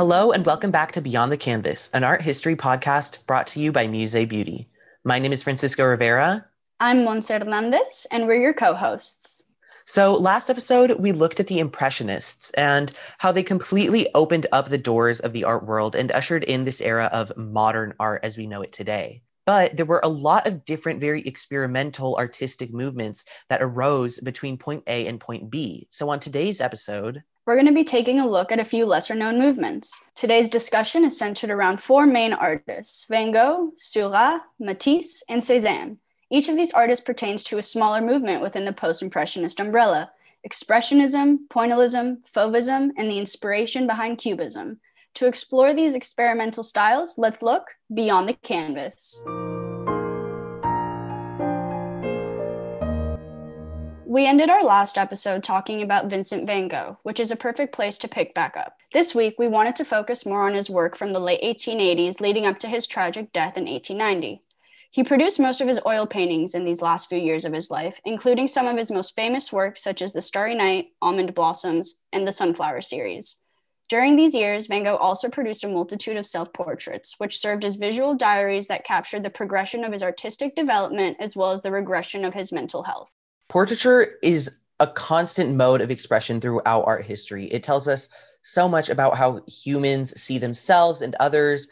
Hello, and welcome back to Beyond the Canvas, an art history podcast brought to you by Musée Beauty. My name is Francisco Rivera. I'm Mons Hernandez, and we're your co hosts. So, last episode, we looked at the Impressionists and how they completely opened up the doors of the art world and ushered in this era of modern art as we know it today. But there were a lot of different, very experimental artistic movements that arose between point A and point B. So, on today's episode, we're going to be taking a look at a few lesser known movements. Today's discussion is centered around four main artists Van Gogh, Seurat, Matisse, and Cézanne. Each of these artists pertains to a smaller movement within the post Impressionist umbrella Expressionism, Pointillism, Fauvism, and the inspiration behind Cubism. To explore these experimental styles, let's look beyond the canvas. We ended our last episode talking about Vincent van Gogh, which is a perfect place to pick back up. This week, we wanted to focus more on his work from the late 1880s leading up to his tragic death in 1890. He produced most of his oil paintings in these last few years of his life, including some of his most famous works such as The Starry Night, Almond Blossoms, and the Sunflower series. During these years, Van Gogh also produced a multitude of self portraits, which served as visual diaries that captured the progression of his artistic development as well as the regression of his mental health. Portraiture is a constant mode of expression throughout art history. It tells us so much about how humans see themselves and others,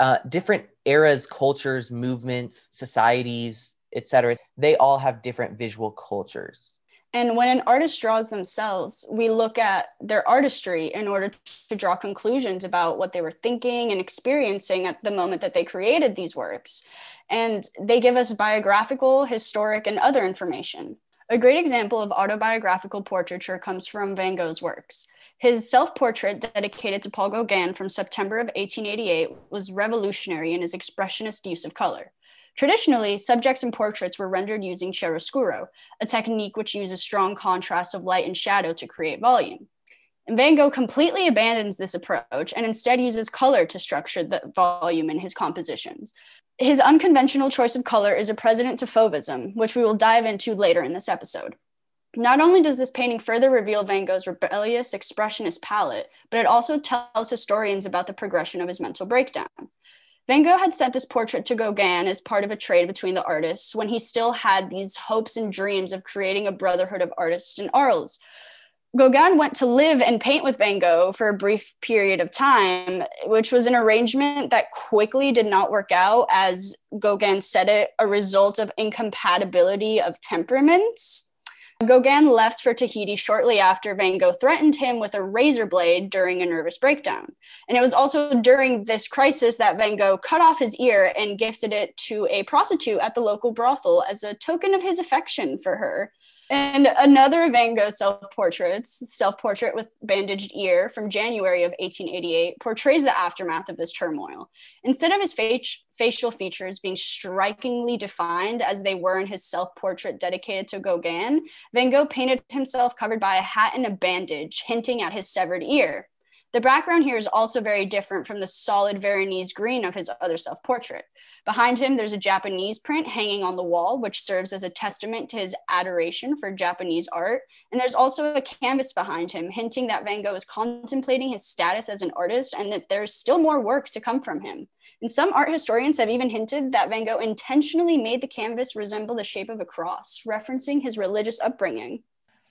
uh, different eras, cultures, movements, societies, etc. They all have different visual cultures. And when an artist draws themselves, we look at their artistry in order to draw conclusions about what they were thinking and experiencing at the moment that they created these works. And they give us biographical, historic, and other information. A great example of autobiographical portraiture comes from Van Gogh's works. His self portrait, dedicated to Paul Gauguin from September of 1888, was revolutionary in his expressionist use of color. Traditionally, subjects in portraits were rendered using chiaroscuro, a technique which uses strong contrast of light and shadow to create volume. And Van Gogh completely abandons this approach and instead uses color to structure the volume in his compositions. His unconventional choice of color is a precedent to Fauvism, which we will dive into later in this episode. Not only does this painting further reveal Van Gogh's rebellious expressionist palette, but it also tells historians about the progression of his mental breakdown. Van Gogh had sent this portrait to Gauguin as part of a trade between the artists when he still had these hopes and dreams of creating a brotherhood of artists in Arles, Gauguin went to live and paint with Van Gogh for a brief period of time, which was an arrangement that quickly did not work out, as Gauguin said it, a result of incompatibility of temperaments. Gauguin left for Tahiti shortly after Van Gogh threatened him with a razor blade during a nervous breakdown. And it was also during this crisis that Van Gogh cut off his ear and gifted it to a prostitute at the local brothel as a token of his affection for her. And another Van Gogh self portraits, self portrait with bandaged ear from January of 1888, portrays the aftermath of this turmoil. Instead of his fa- facial features being strikingly defined as they were in his self portrait dedicated to Gauguin, Van Gogh painted himself covered by a hat and a bandage, hinting at his severed ear. The background here is also very different from the solid Veronese green of his other self portrait. Behind him, there's a Japanese print hanging on the wall, which serves as a testament to his adoration for Japanese art. And there's also a canvas behind him, hinting that Van Gogh is contemplating his status as an artist and that there's still more work to come from him. And some art historians have even hinted that Van Gogh intentionally made the canvas resemble the shape of a cross, referencing his religious upbringing.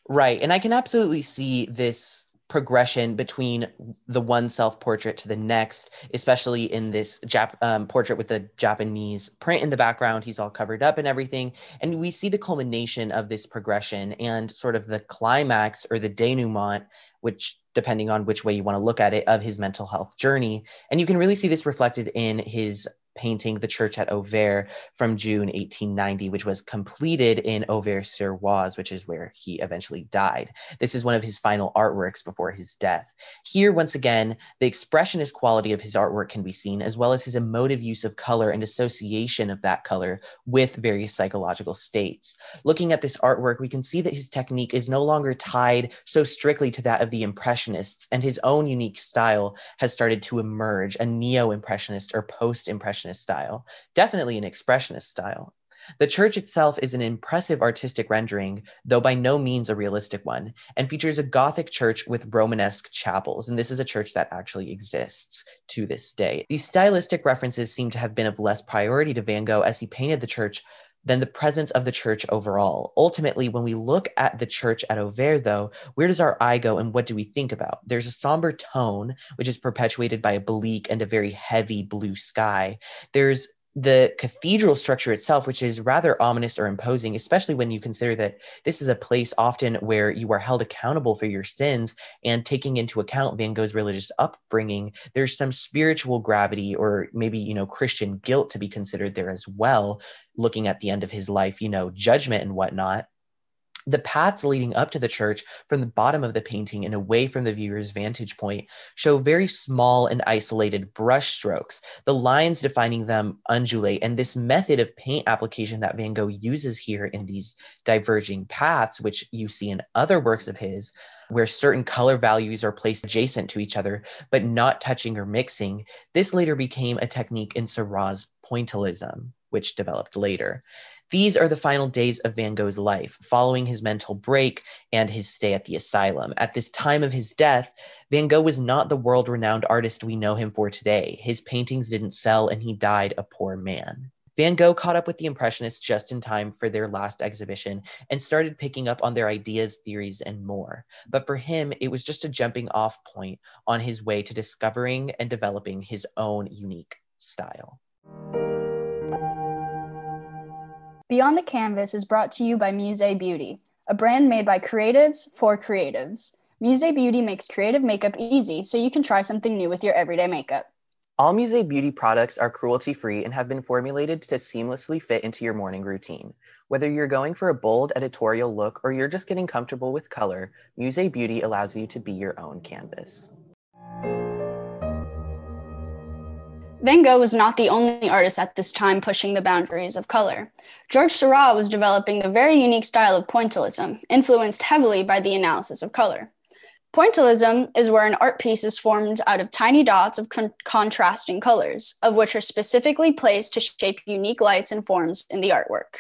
Right. And I can absolutely see this progression between the one self portrait to the next, especially in this Jap- um, portrait with the Japanese print in the background. He's all covered up and everything. And we see the culmination of this progression and sort of the climax or the denouement, which, depending on which way you want to look at it, of his mental health journey. And you can really see this reflected in his painting The Church at Auvers from June 1890, which was completed in Auvers-sur-Oise, which is where he eventually died. This is one of his final artworks before his death. Here, once again, the expressionist quality of his artwork can be seen, as well as his emotive use of color and association of that color with various psychological states. Looking at this artwork, we can see that his technique is no longer tied so strictly to that of the Impressionists, and his own unique style has started to emerge, a neo Impressionist or post Impressionist style, definitely an expressionist style. The church itself is an impressive artistic rendering, though by no means a realistic one, and features a Gothic church with Romanesque chapels, and this is a church that actually exists to this day. These stylistic references seem to have been of less priority to Van Gogh as he painted the church than the presence of the church overall. Ultimately, when we look at the church at Auvers, though, where does our eye go and what do we think about? There's a somber tone, which is perpetuated by a bleak and a very heavy blue sky. There's the cathedral structure itself, which is rather ominous or imposing, especially when you consider that this is a place often where you are held accountable for your sins and taking into account Van Gogh's religious upbringing, there's some spiritual gravity or maybe, you know, Christian guilt to be considered there as well, looking at the end of his life, you know, judgment and whatnot the paths leading up to the church from the bottom of the painting and away from the viewer's vantage point show very small and isolated brush strokes. The lines defining them undulate, and this method of paint application that Van Gogh uses here in these diverging paths, which you see in other works of his, where certain color values are placed adjacent to each other but not touching or mixing, this later became a technique in Seurat's pointillism, which developed later. These are the final days of Van Gogh's life, following his mental break and his stay at the asylum. At this time of his death, Van Gogh was not the world renowned artist we know him for today. His paintings didn't sell, and he died a poor man. Van Gogh caught up with the Impressionists just in time for their last exhibition and started picking up on their ideas, theories, and more. But for him, it was just a jumping off point on his way to discovering and developing his own unique style. Beyond the Canvas is brought to you by Musée Beauty, a brand made by creatives for creatives. Musée Beauty makes creative makeup easy so you can try something new with your everyday makeup. All Musée Beauty products are cruelty free and have been formulated to seamlessly fit into your morning routine. Whether you're going for a bold editorial look or you're just getting comfortable with color, Musée Beauty allows you to be your own canvas. Van Gogh was not the only artist at this time pushing the boundaries of color. Georges Seurat was developing a very unique style of pointillism, influenced heavily by the analysis of color. Pointillism is where an art piece is formed out of tiny dots of con- contrasting colors, of which are specifically placed to shape unique lights and forms in the artwork.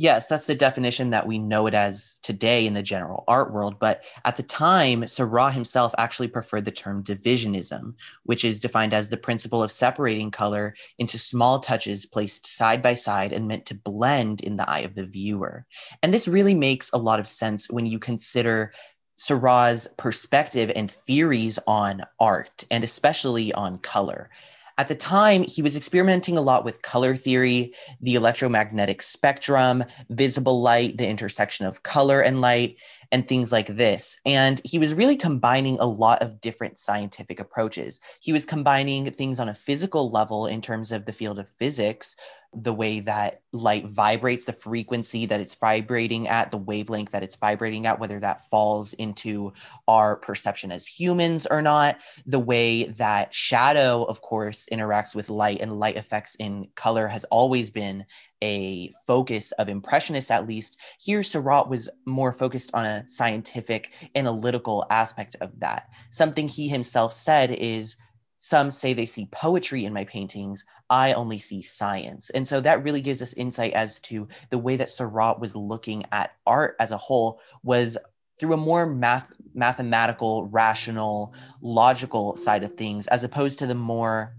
Yes, that's the definition that we know it as today in the general art world. But at the time, Seurat himself actually preferred the term divisionism, which is defined as the principle of separating color into small touches placed side by side and meant to blend in the eye of the viewer. And this really makes a lot of sense when you consider Seurat's perspective and theories on art, and especially on color. At the time, he was experimenting a lot with color theory, the electromagnetic spectrum, visible light, the intersection of color and light, and things like this. And he was really combining a lot of different scientific approaches. He was combining things on a physical level in terms of the field of physics the way that light vibrates, the frequency that it's vibrating at, the wavelength that it's vibrating at, whether that falls into our perception as humans or not, the way that shadow, of course, interacts with light and light effects in color has always been a focus of impressionists at least here seurat was more focused on a scientific analytical aspect of that something he himself said is some say they see poetry in my paintings. I only see science. And so that really gives us insight as to the way that Seurat was looking at art as a whole was through a more math mathematical, rational, logical side of things, as opposed to the more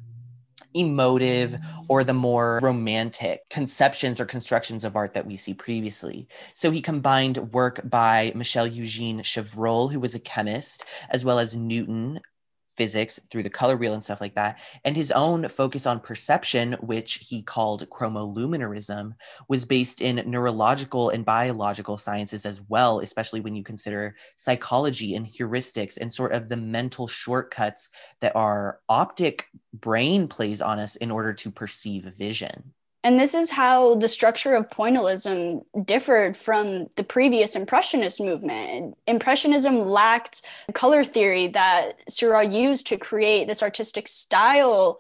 emotive or the more romantic conceptions or constructions of art that we see previously. So he combined work by Michel Eugene Chevreul, who was a chemist, as well as Newton, physics through the color wheel and stuff like that. And his own focus on perception, which he called chromoluminarism, was based in neurological and biological sciences as well, especially when you consider psychology and heuristics and sort of the mental shortcuts that our optic brain plays on us in order to perceive vision. And this is how the structure of pointillism differed from the previous Impressionist movement. Impressionism lacked color theory that Seurat used to create this artistic style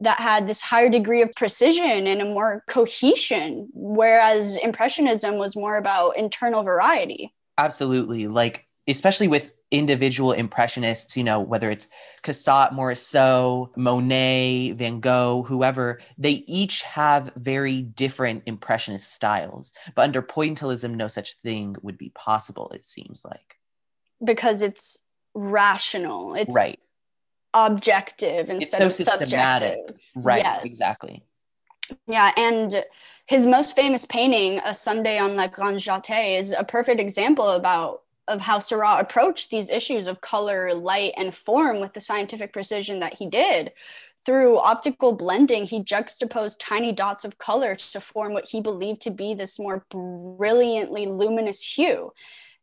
that had this higher degree of precision and a more cohesion, whereas Impressionism was more about internal variety. Absolutely. Like, especially with individual impressionists, you know, whether it's Cassatt, Morisot, Monet, Van Gogh, whoever, they each have very different impressionist styles. But under pointillism, no such thing would be possible, it seems like. Because it's rational. It's right. objective instead it's so of subjective. Right, yes. exactly. Yeah, and his most famous painting, A Sunday on La Grande Jatte, is a perfect example about of how Seurat approached these issues of color, light, and form with the scientific precision that he did. Through optical blending, he juxtaposed tiny dots of color to form what he believed to be this more brilliantly luminous hue.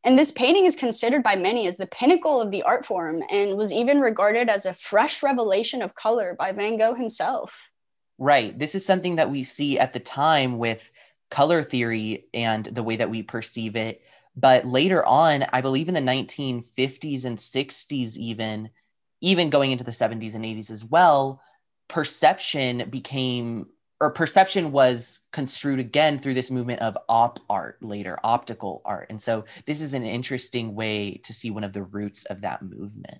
And this painting is considered by many as the pinnacle of the art form and was even regarded as a fresh revelation of color by Van Gogh himself. Right. This is something that we see at the time with color theory and the way that we perceive it. But later on, I believe in the 1950s and 60s, even, even going into the 70s and 80s as well, perception became or perception was construed again through this movement of op art later optical art. And so this is an interesting way to see one of the roots of that movement.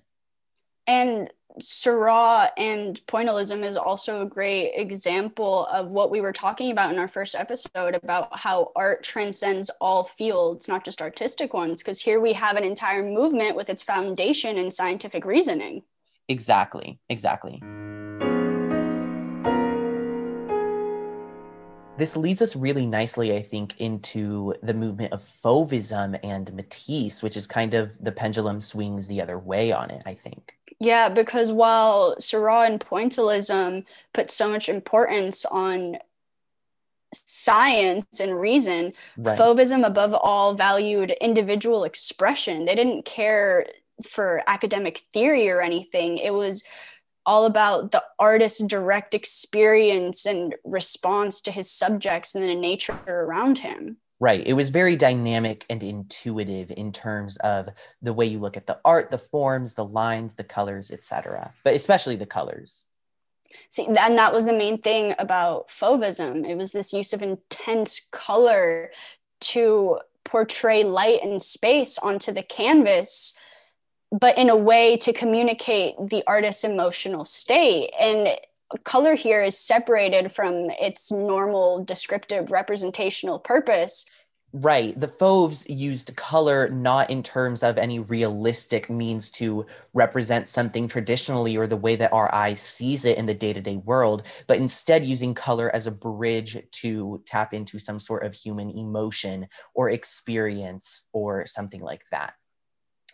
And Seurat and pointillism is also a great example of what we were talking about in our first episode about how art transcends all fields, not just artistic ones, because here we have an entire movement with its foundation in scientific reasoning. Exactly, exactly. This leads us really nicely, I think, into the movement of Fauvism and Matisse, which is kind of the pendulum swings the other way on it, I think. Yeah, because while Seurat and pointillism put so much importance on science and reason, right. Fauvism above all valued individual expression. They didn't care for academic theory or anything. It was all about the artist's direct experience and response to his subjects and the nature around him. Right. It was very dynamic and intuitive in terms of the way you look at the art, the forms, the lines, the colors, etc. But especially the colors. See, and that was the main thing about Fauvism. It was this use of intense color to portray light and space onto the canvas but in a way to communicate the artist's emotional state. And color here is separated from its normal descriptive representational purpose. Right. The Fauves used color not in terms of any realistic means to represent something traditionally or the way that our eye sees it in the day to day world, but instead using color as a bridge to tap into some sort of human emotion or experience or something like that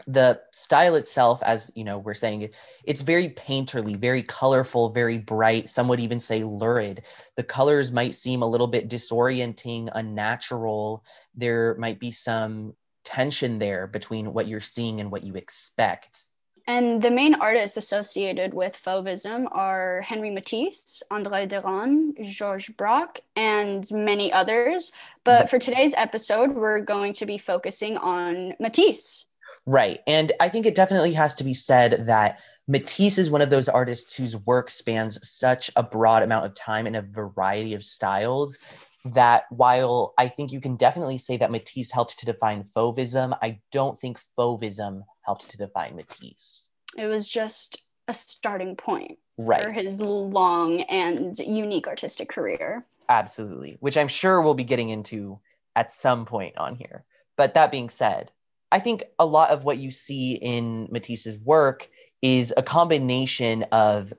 the style itself as you know we're saying it's very painterly very colorful very bright. Some would even say lurid. The colors might seem a little bit disorienting unnatural. There might be some tension there between what you're seeing and what you expect. And the main artists associated with Fauvism are Henri Matisse, André Derain, Georges Braque, and many others. But mm-hmm. for today's episode, we're going to be focusing on Matisse. Right. And I think it definitely has to be said that Matisse is one of those artists whose work spans such a broad amount of time in a variety of styles that while I think you can definitely say that Matisse helped to define Fauvism, I don't think Fauvism helped to define Matisse. It was just a starting point right. for his long and unique artistic career. Absolutely, which I'm sure we'll be getting into at some point on here. But that being said, I think a lot of what you see in Matisse's work is a combination of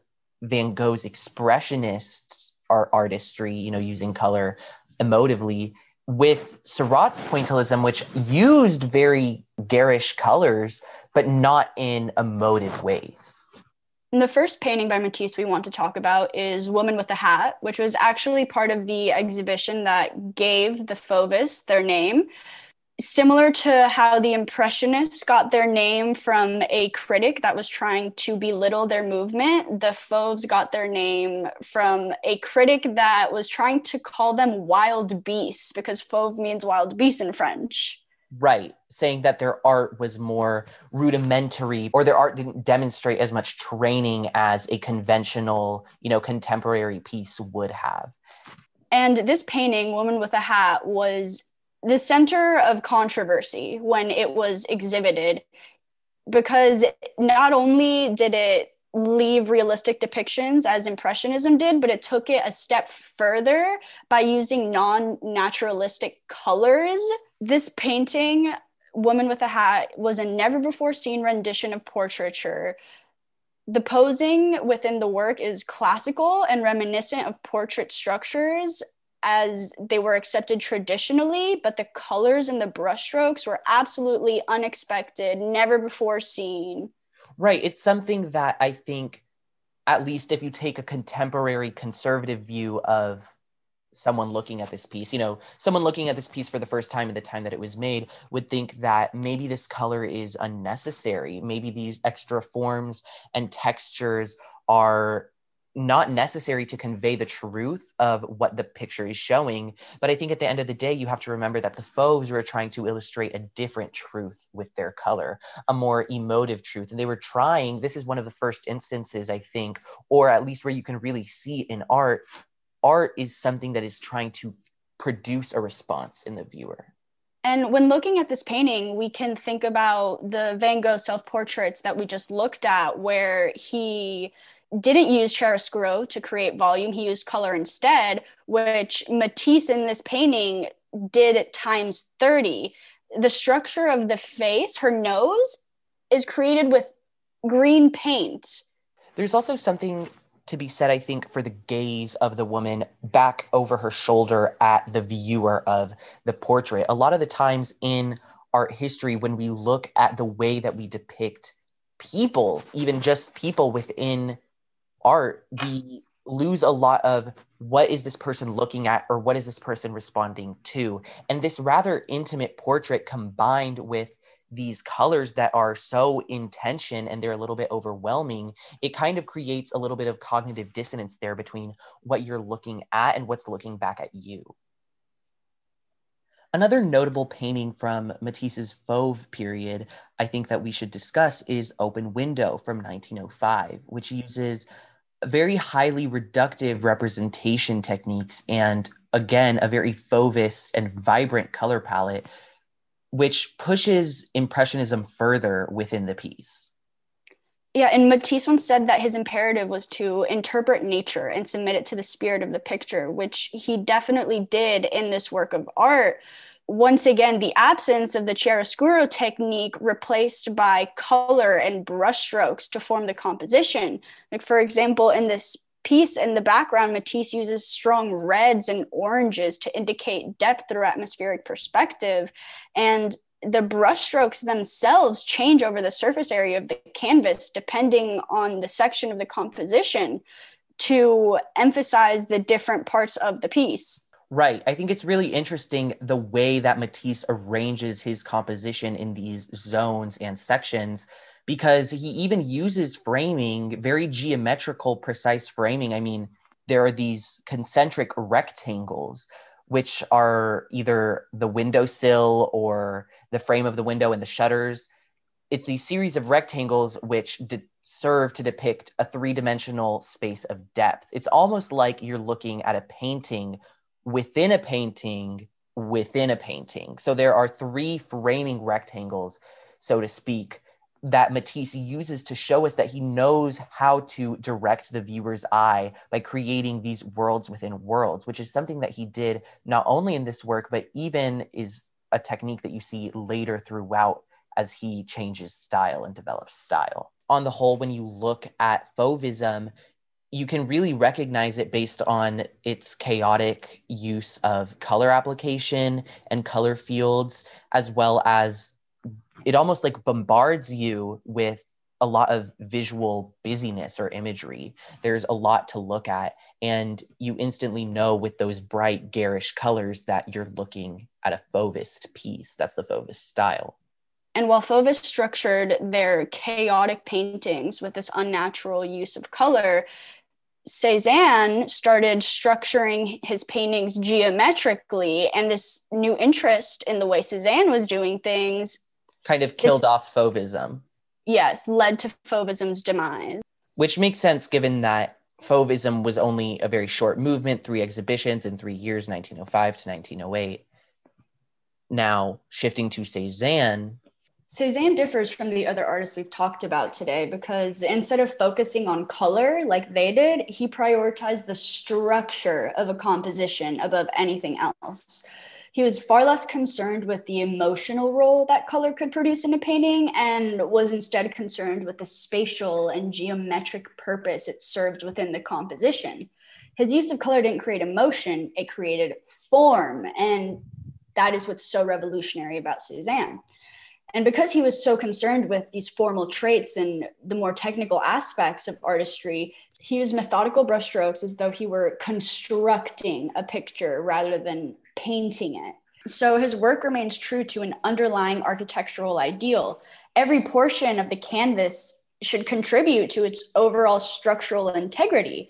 Van Gogh's expressionist art artistry, you know, using color emotively, with Seurat's pointillism, which used very garish colors, but not in emotive ways. And the first painting by Matisse we want to talk about is Woman with a Hat, which was actually part of the exhibition that gave the Fauvists their name similar to how the Impressionists got their name from a critic that was trying to belittle their movement, the Fauves got their name from a critic that was trying to call them wild beasts because Fauve means wild beast in French. Right, saying that their art was more rudimentary or their art didn't demonstrate as much training as a conventional, you know, contemporary piece would have. And this painting, Woman with a Hat, was the center of controversy when it was exhibited because not only did it leave realistic depictions as Impressionism did, but it took it a step further by using non naturalistic colors. This painting, Woman with a Hat, was a never before seen rendition of portraiture. The posing within the work is classical and reminiscent of portrait structures as they were accepted traditionally, but the colors and the brushstrokes were absolutely unexpected, never before seen. Right. It's something that I think, at least if you take a contemporary conservative view of someone looking at this piece, you know, someone looking at this piece for the first time at the time that it was made would think that maybe this color is unnecessary. Maybe these extra forms and textures are not necessary to convey the truth of what the picture is showing. But I think at the end of the day, you have to remember that the Fauves were trying to illustrate a different truth with their color, a more emotive truth. And they were trying, this is one of the first instances, I think, or at least where you can really see in art, art is something that is trying to produce a response in the viewer. And when looking at this painting, we can think about the Van Gogh self portraits that we just looked at, where he didn't use chiaroscuro to create volume. He used color instead, which Matisse in this painting did times 30. The structure of the face, her nose, is created with green paint. There's also something to be said, I think, for the gaze of the woman back over her shoulder at the viewer of the portrait. A lot of the times in art history, when we look at the way that we depict people, even just people within art, we lose a lot of what is this person looking at or what is this person responding to. And this rather intimate portrait combined with these colors that are so in tension and they're a little bit overwhelming, it kind of creates a little bit of cognitive dissonance there between what you're looking at and what's looking back at you. Another notable painting from Matisse's Fauve period, I think that we should discuss, is Open Window from 1905, which uses very highly reductive representation techniques and again a very fauvist and vibrant color palette which pushes impressionism further within the piece. Yeah and matisse once said that his imperative was to interpret nature and submit it to the spirit of the picture which he definitely did in this work of art once again, the absence of the chiaroscuro technique replaced by color and brushstrokes to form the composition. Like, for example, in this piece in the background, Matisse uses strong reds and oranges to indicate depth through atmospheric perspective. And the brushstrokes themselves change over the surface area of the canvas depending on the section of the composition to emphasize the different parts of the piece. Right. I think it's really interesting the way that Matisse arranges his composition in these zones and sections because he even uses framing, very geometrical, precise framing. I mean, there are these concentric rectangles, which are either the windowsill or the frame of the window and the shutters. It's these series of rectangles which de- serve to depict a three dimensional space of depth. It's almost like you're looking at a painting within a painting within a painting. So there are three framing rectangles, so to speak, that Matisse uses to show us that he knows how to direct the viewer's eye by creating these worlds within worlds, which is something that he did not only in this work, but even is a technique that you see later throughout as he changes style and develops style. On the whole, when you look at Fauvism, you can really recognize it based on its chaotic use of color application and color fields, as well as it almost like bombards you with a lot of visual busyness or imagery. There's a lot to look at, and you instantly know with those bright, garish colors that you're looking at a Fauvist piece. That's the Fauvist style. And while Fauves structured their chaotic paintings with this unnatural use of color, Cezanne started structuring his paintings geometrically, and this new interest in the way Cezanne was doing things kind of killed off Fauvism. Yes, led to Fauvism's demise. Which makes sense given that Fauvism was only a very short movement, three exhibitions in three years, 1905 to 1908. Now, shifting to Cezanne. Cezanne differs from the other artists we've talked about today because instead of focusing on color like they did, he prioritized the structure of a composition above anything else. He was far less concerned with the emotional role that color could produce in a painting and was instead concerned with the spatial and geometric purpose it served within the composition. His use of color didn't create emotion, it created form. And that is what's so revolutionary about Cezanne. And because he was so concerned with these formal traits and the more technical aspects of artistry, he used methodical brushstrokes as though he were constructing a picture rather than painting it. So his work remains true to an underlying architectural ideal. Every portion of the canvas should contribute to its overall structural integrity.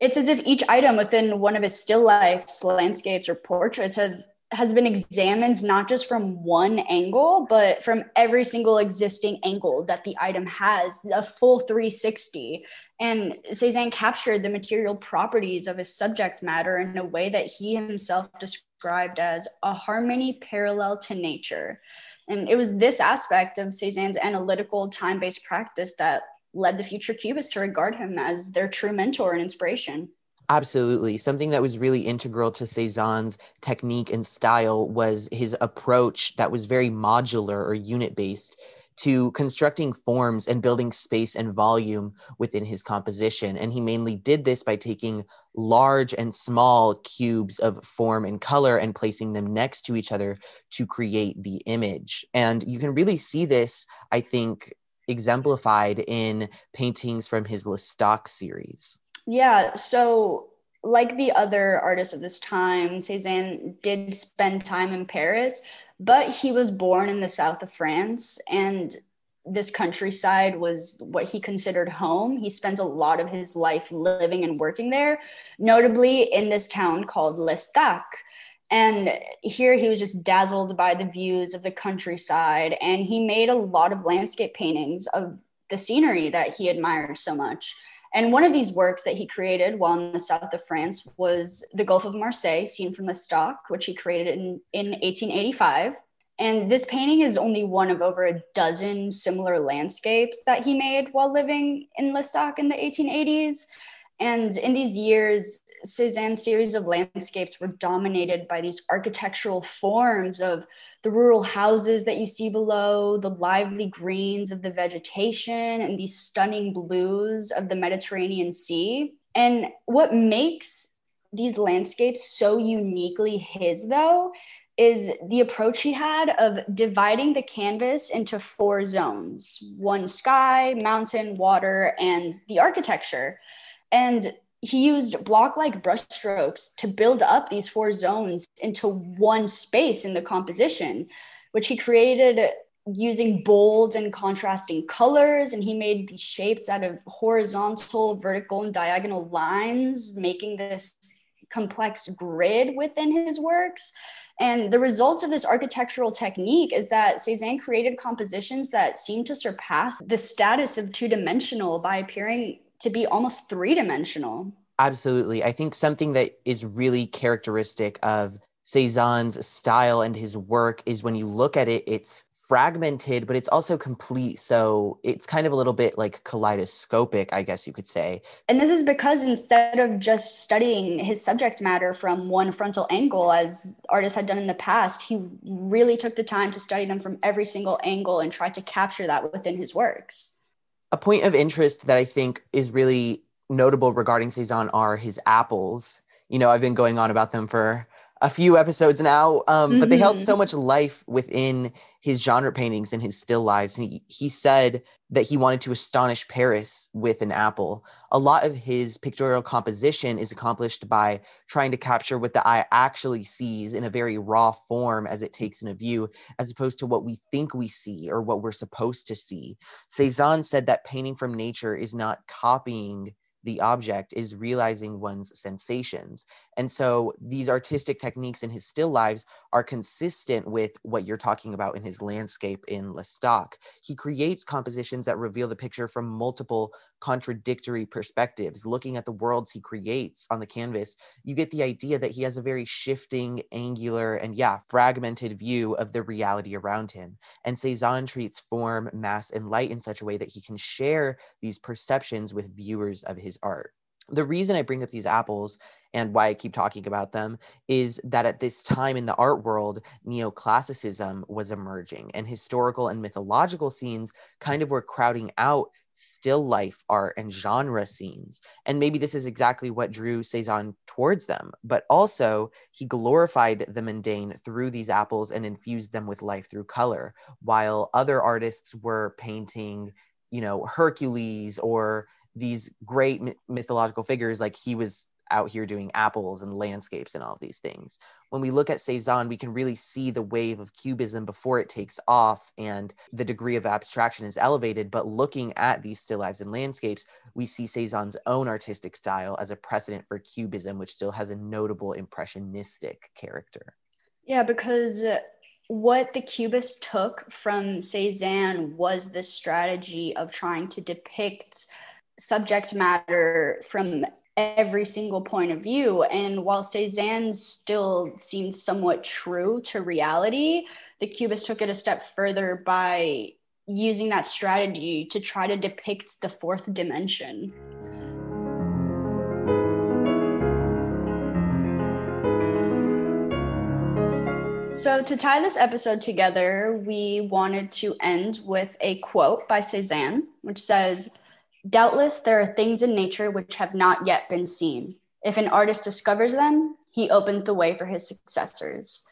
It's as if each item within one of his still lifes, landscapes, or portraits have has been examined not just from one angle, but from every single existing angle that the item has, a full 360. And Cezanne captured the material properties of his subject matter in a way that he himself described as a harmony parallel to nature. And it was this aspect of Cezanne's analytical, time based practice that led the future Cubists to regard him as their true mentor and inspiration. Absolutely. Something that was really integral to Cezanne's technique and style was his approach that was very modular or unit based to constructing forms and building space and volume within his composition. And he mainly did this by taking large and small cubes of form and color and placing them next to each other to create the image. And you can really see this, I think, exemplified in paintings from his L'Estaque series. Yeah. So, like the other artists of this time, Cezanne did spend time in Paris, but he was born in the south of France and this countryside was what he considered home. He spends a lot of his life living and working there, notably in this town called L'Estaque. And here he was just dazzled by the views of the countryside. And he made a lot of landscape paintings of the scenery that he admires so much. And one of these works that he created while in the south of France was the Gulf of Marseille, seen from L'Estaque, which he created in, in 1885. And this painting is only one of over a dozen similar landscapes that he made while living in L'Estaque in the 1880s. And in these years, Cezanne's series of landscapes were dominated by these architectural forms of the rural houses that you see below, the lively greens of the vegetation, and these stunning blues of the Mediterranean Sea. And what makes these landscapes so uniquely his, though, is the approach he had of dividing the canvas into four zones one sky, mountain, water, and the architecture. And he used block like brushstrokes to build up these four zones into one space in the composition, which he created using bold and contrasting colors. And he made these shapes out of horizontal, vertical, and diagonal lines, making this complex grid within his works. And the result of this architectural technique is that Cezanne created compositions that seem to surpass the status of two dimensional by appearing to be almost three dimensional. Absolutely. I think something that is really characteristic of Cezanne's style and his work is when you look at it, it's fragmented, but it's also complete. So it's kind of a little bit like kaleidoscopic, I guess you could say. And this is because instead of just studying his subject matter from one frontal angle, as artists had done in the past, he really took the time to study them from every single angle and tried to capture that within his works. A point of interest that I think is really notable regarding Cezanne are his apples. You know, I've been going on about them for a few episodes now, um, mm-hmm. but they held so mm-hmm. much life within his genre paintings and his still lives. And he, he said that he wanted to astonish Paris with an apple. A lot of his pictorial composition is accomplished by trying to capture what the eye actually sees in a very raw form as it takes in a view, as opposed to what we think we see or what we're supposed to see. Cezanne said that painting from nature is not copying the object is realizing one's sensations. And so these artistic techniques in his still lives are consistent with what you're talking about in his landscape in L'Estaque. He creates compositions that reveal the picture from multiple contradictory perspectives. Looking at the worlds he creates on the canvas, you get the idea that he has a very shifting, angular, and yeah, fragmented view of the reality around him. And Cezanne treats form, mass, and light in such a way that he can share these perceptions with viewers of his art. The reason I bring up these apples and why I keep talking about them is that at this time in the art world, neoclassicism was emerging and historical and mythological scenes kind of were crowding out still life art and genre scenes. And maybe this is exactly what drew Cezanne towards them, but also he glorified the mundane through these apples and infused them with life through color, while other artists were painting, you know, Hercules or these great mythological figures like he was out here doing apples and landscapes and all of these things. When we look at Cezanne, we can really see the wave of cubism before it takes off and the degree of abstraction is elevated. But looking at these still lives and landscapes, we see Cezanne's own artistic style as a precedent for cubism, which still has a notable impressionistic character. Yeah, because what the Cubists took from Cezanne was the strategy of trying to depict subject matter from every single point of view. And while Cezanne still seems somewhat true to reality, the Cubists took it a step further by using that strategy to try to depict the fourth dimension. So, to tie this episode together, we wanted to end with a quote by Cezanne, which says, Doubtless, there are things in nature which have not yet been seen. If an artist discovers them, he opens the way for his successors.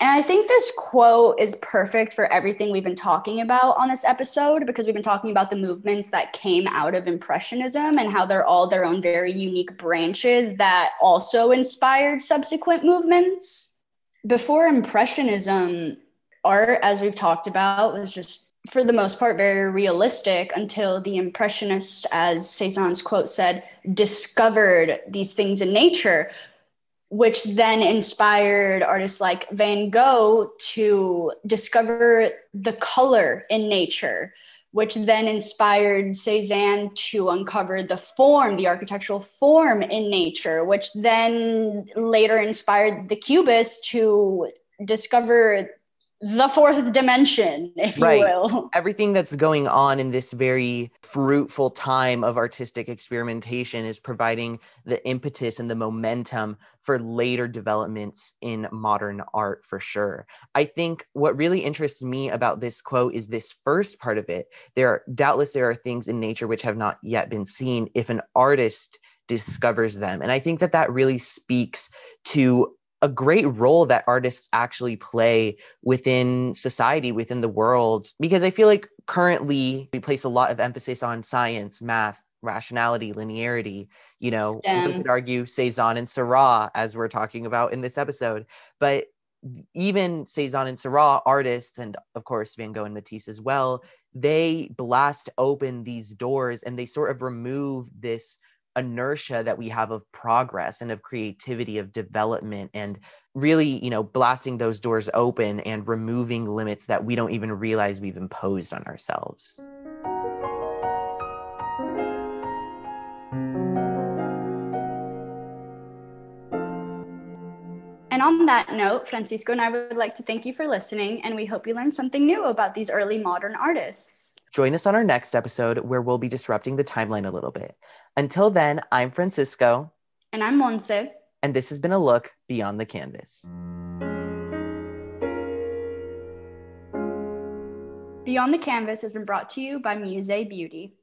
And I think this quote is perfect for everything we've been talking about on this episode because we've been talking about the movements that came out of Impressionism and how they're all their own very unique branches that also inspired subsequent movements. Before Impressionism, art, as we've talked about, was just for the most part, very realistic until the Impressionists, as Cezanne's quote said, discovered these things in nature, which then inspired artists like Van Gogh to discover the color in nature, which then inspired Cezanne to uncover the form, the architectural form in nature, which then later inspired the Cubists to discover the fourth dimension, if right. you will. Everything that's going on in this very fruitful time of artistic experimentation is providing the impetus and the momentum for later developments in modern art for sure. I think what really interests me about this quote is this first part of it. There are doubtless there are things in nature which have not yet been seen if an artist discovers them. And I think that that really speaks to a great role that artists actually play within society, within the world, because I feel like currently we place a lot of emphasis on science, math, rationality, linearity. You know, we could argue Cezanne and Seurat, as we're talking about in this episode, but even Cezanne and Seurat artists, and of course Van Gogh and Matisse as well, they blast open these doors and they sort of remove this inertia that we have of progress and of creativity of development and really you know blasting those doors open and removing limits that we don't even realize we've imposed on ourselves And on that note, Francisco and I would like to thank you for listening, and we hope you learned something new about these early modern artists. Join us on our next episode where we'll be disrupting the timeline a little bit. Until then, I'm Francisco. And I'm Monse. And this has been a look beyond the canvas. Beyond the Canvas has been brought to you by Musée Beauty.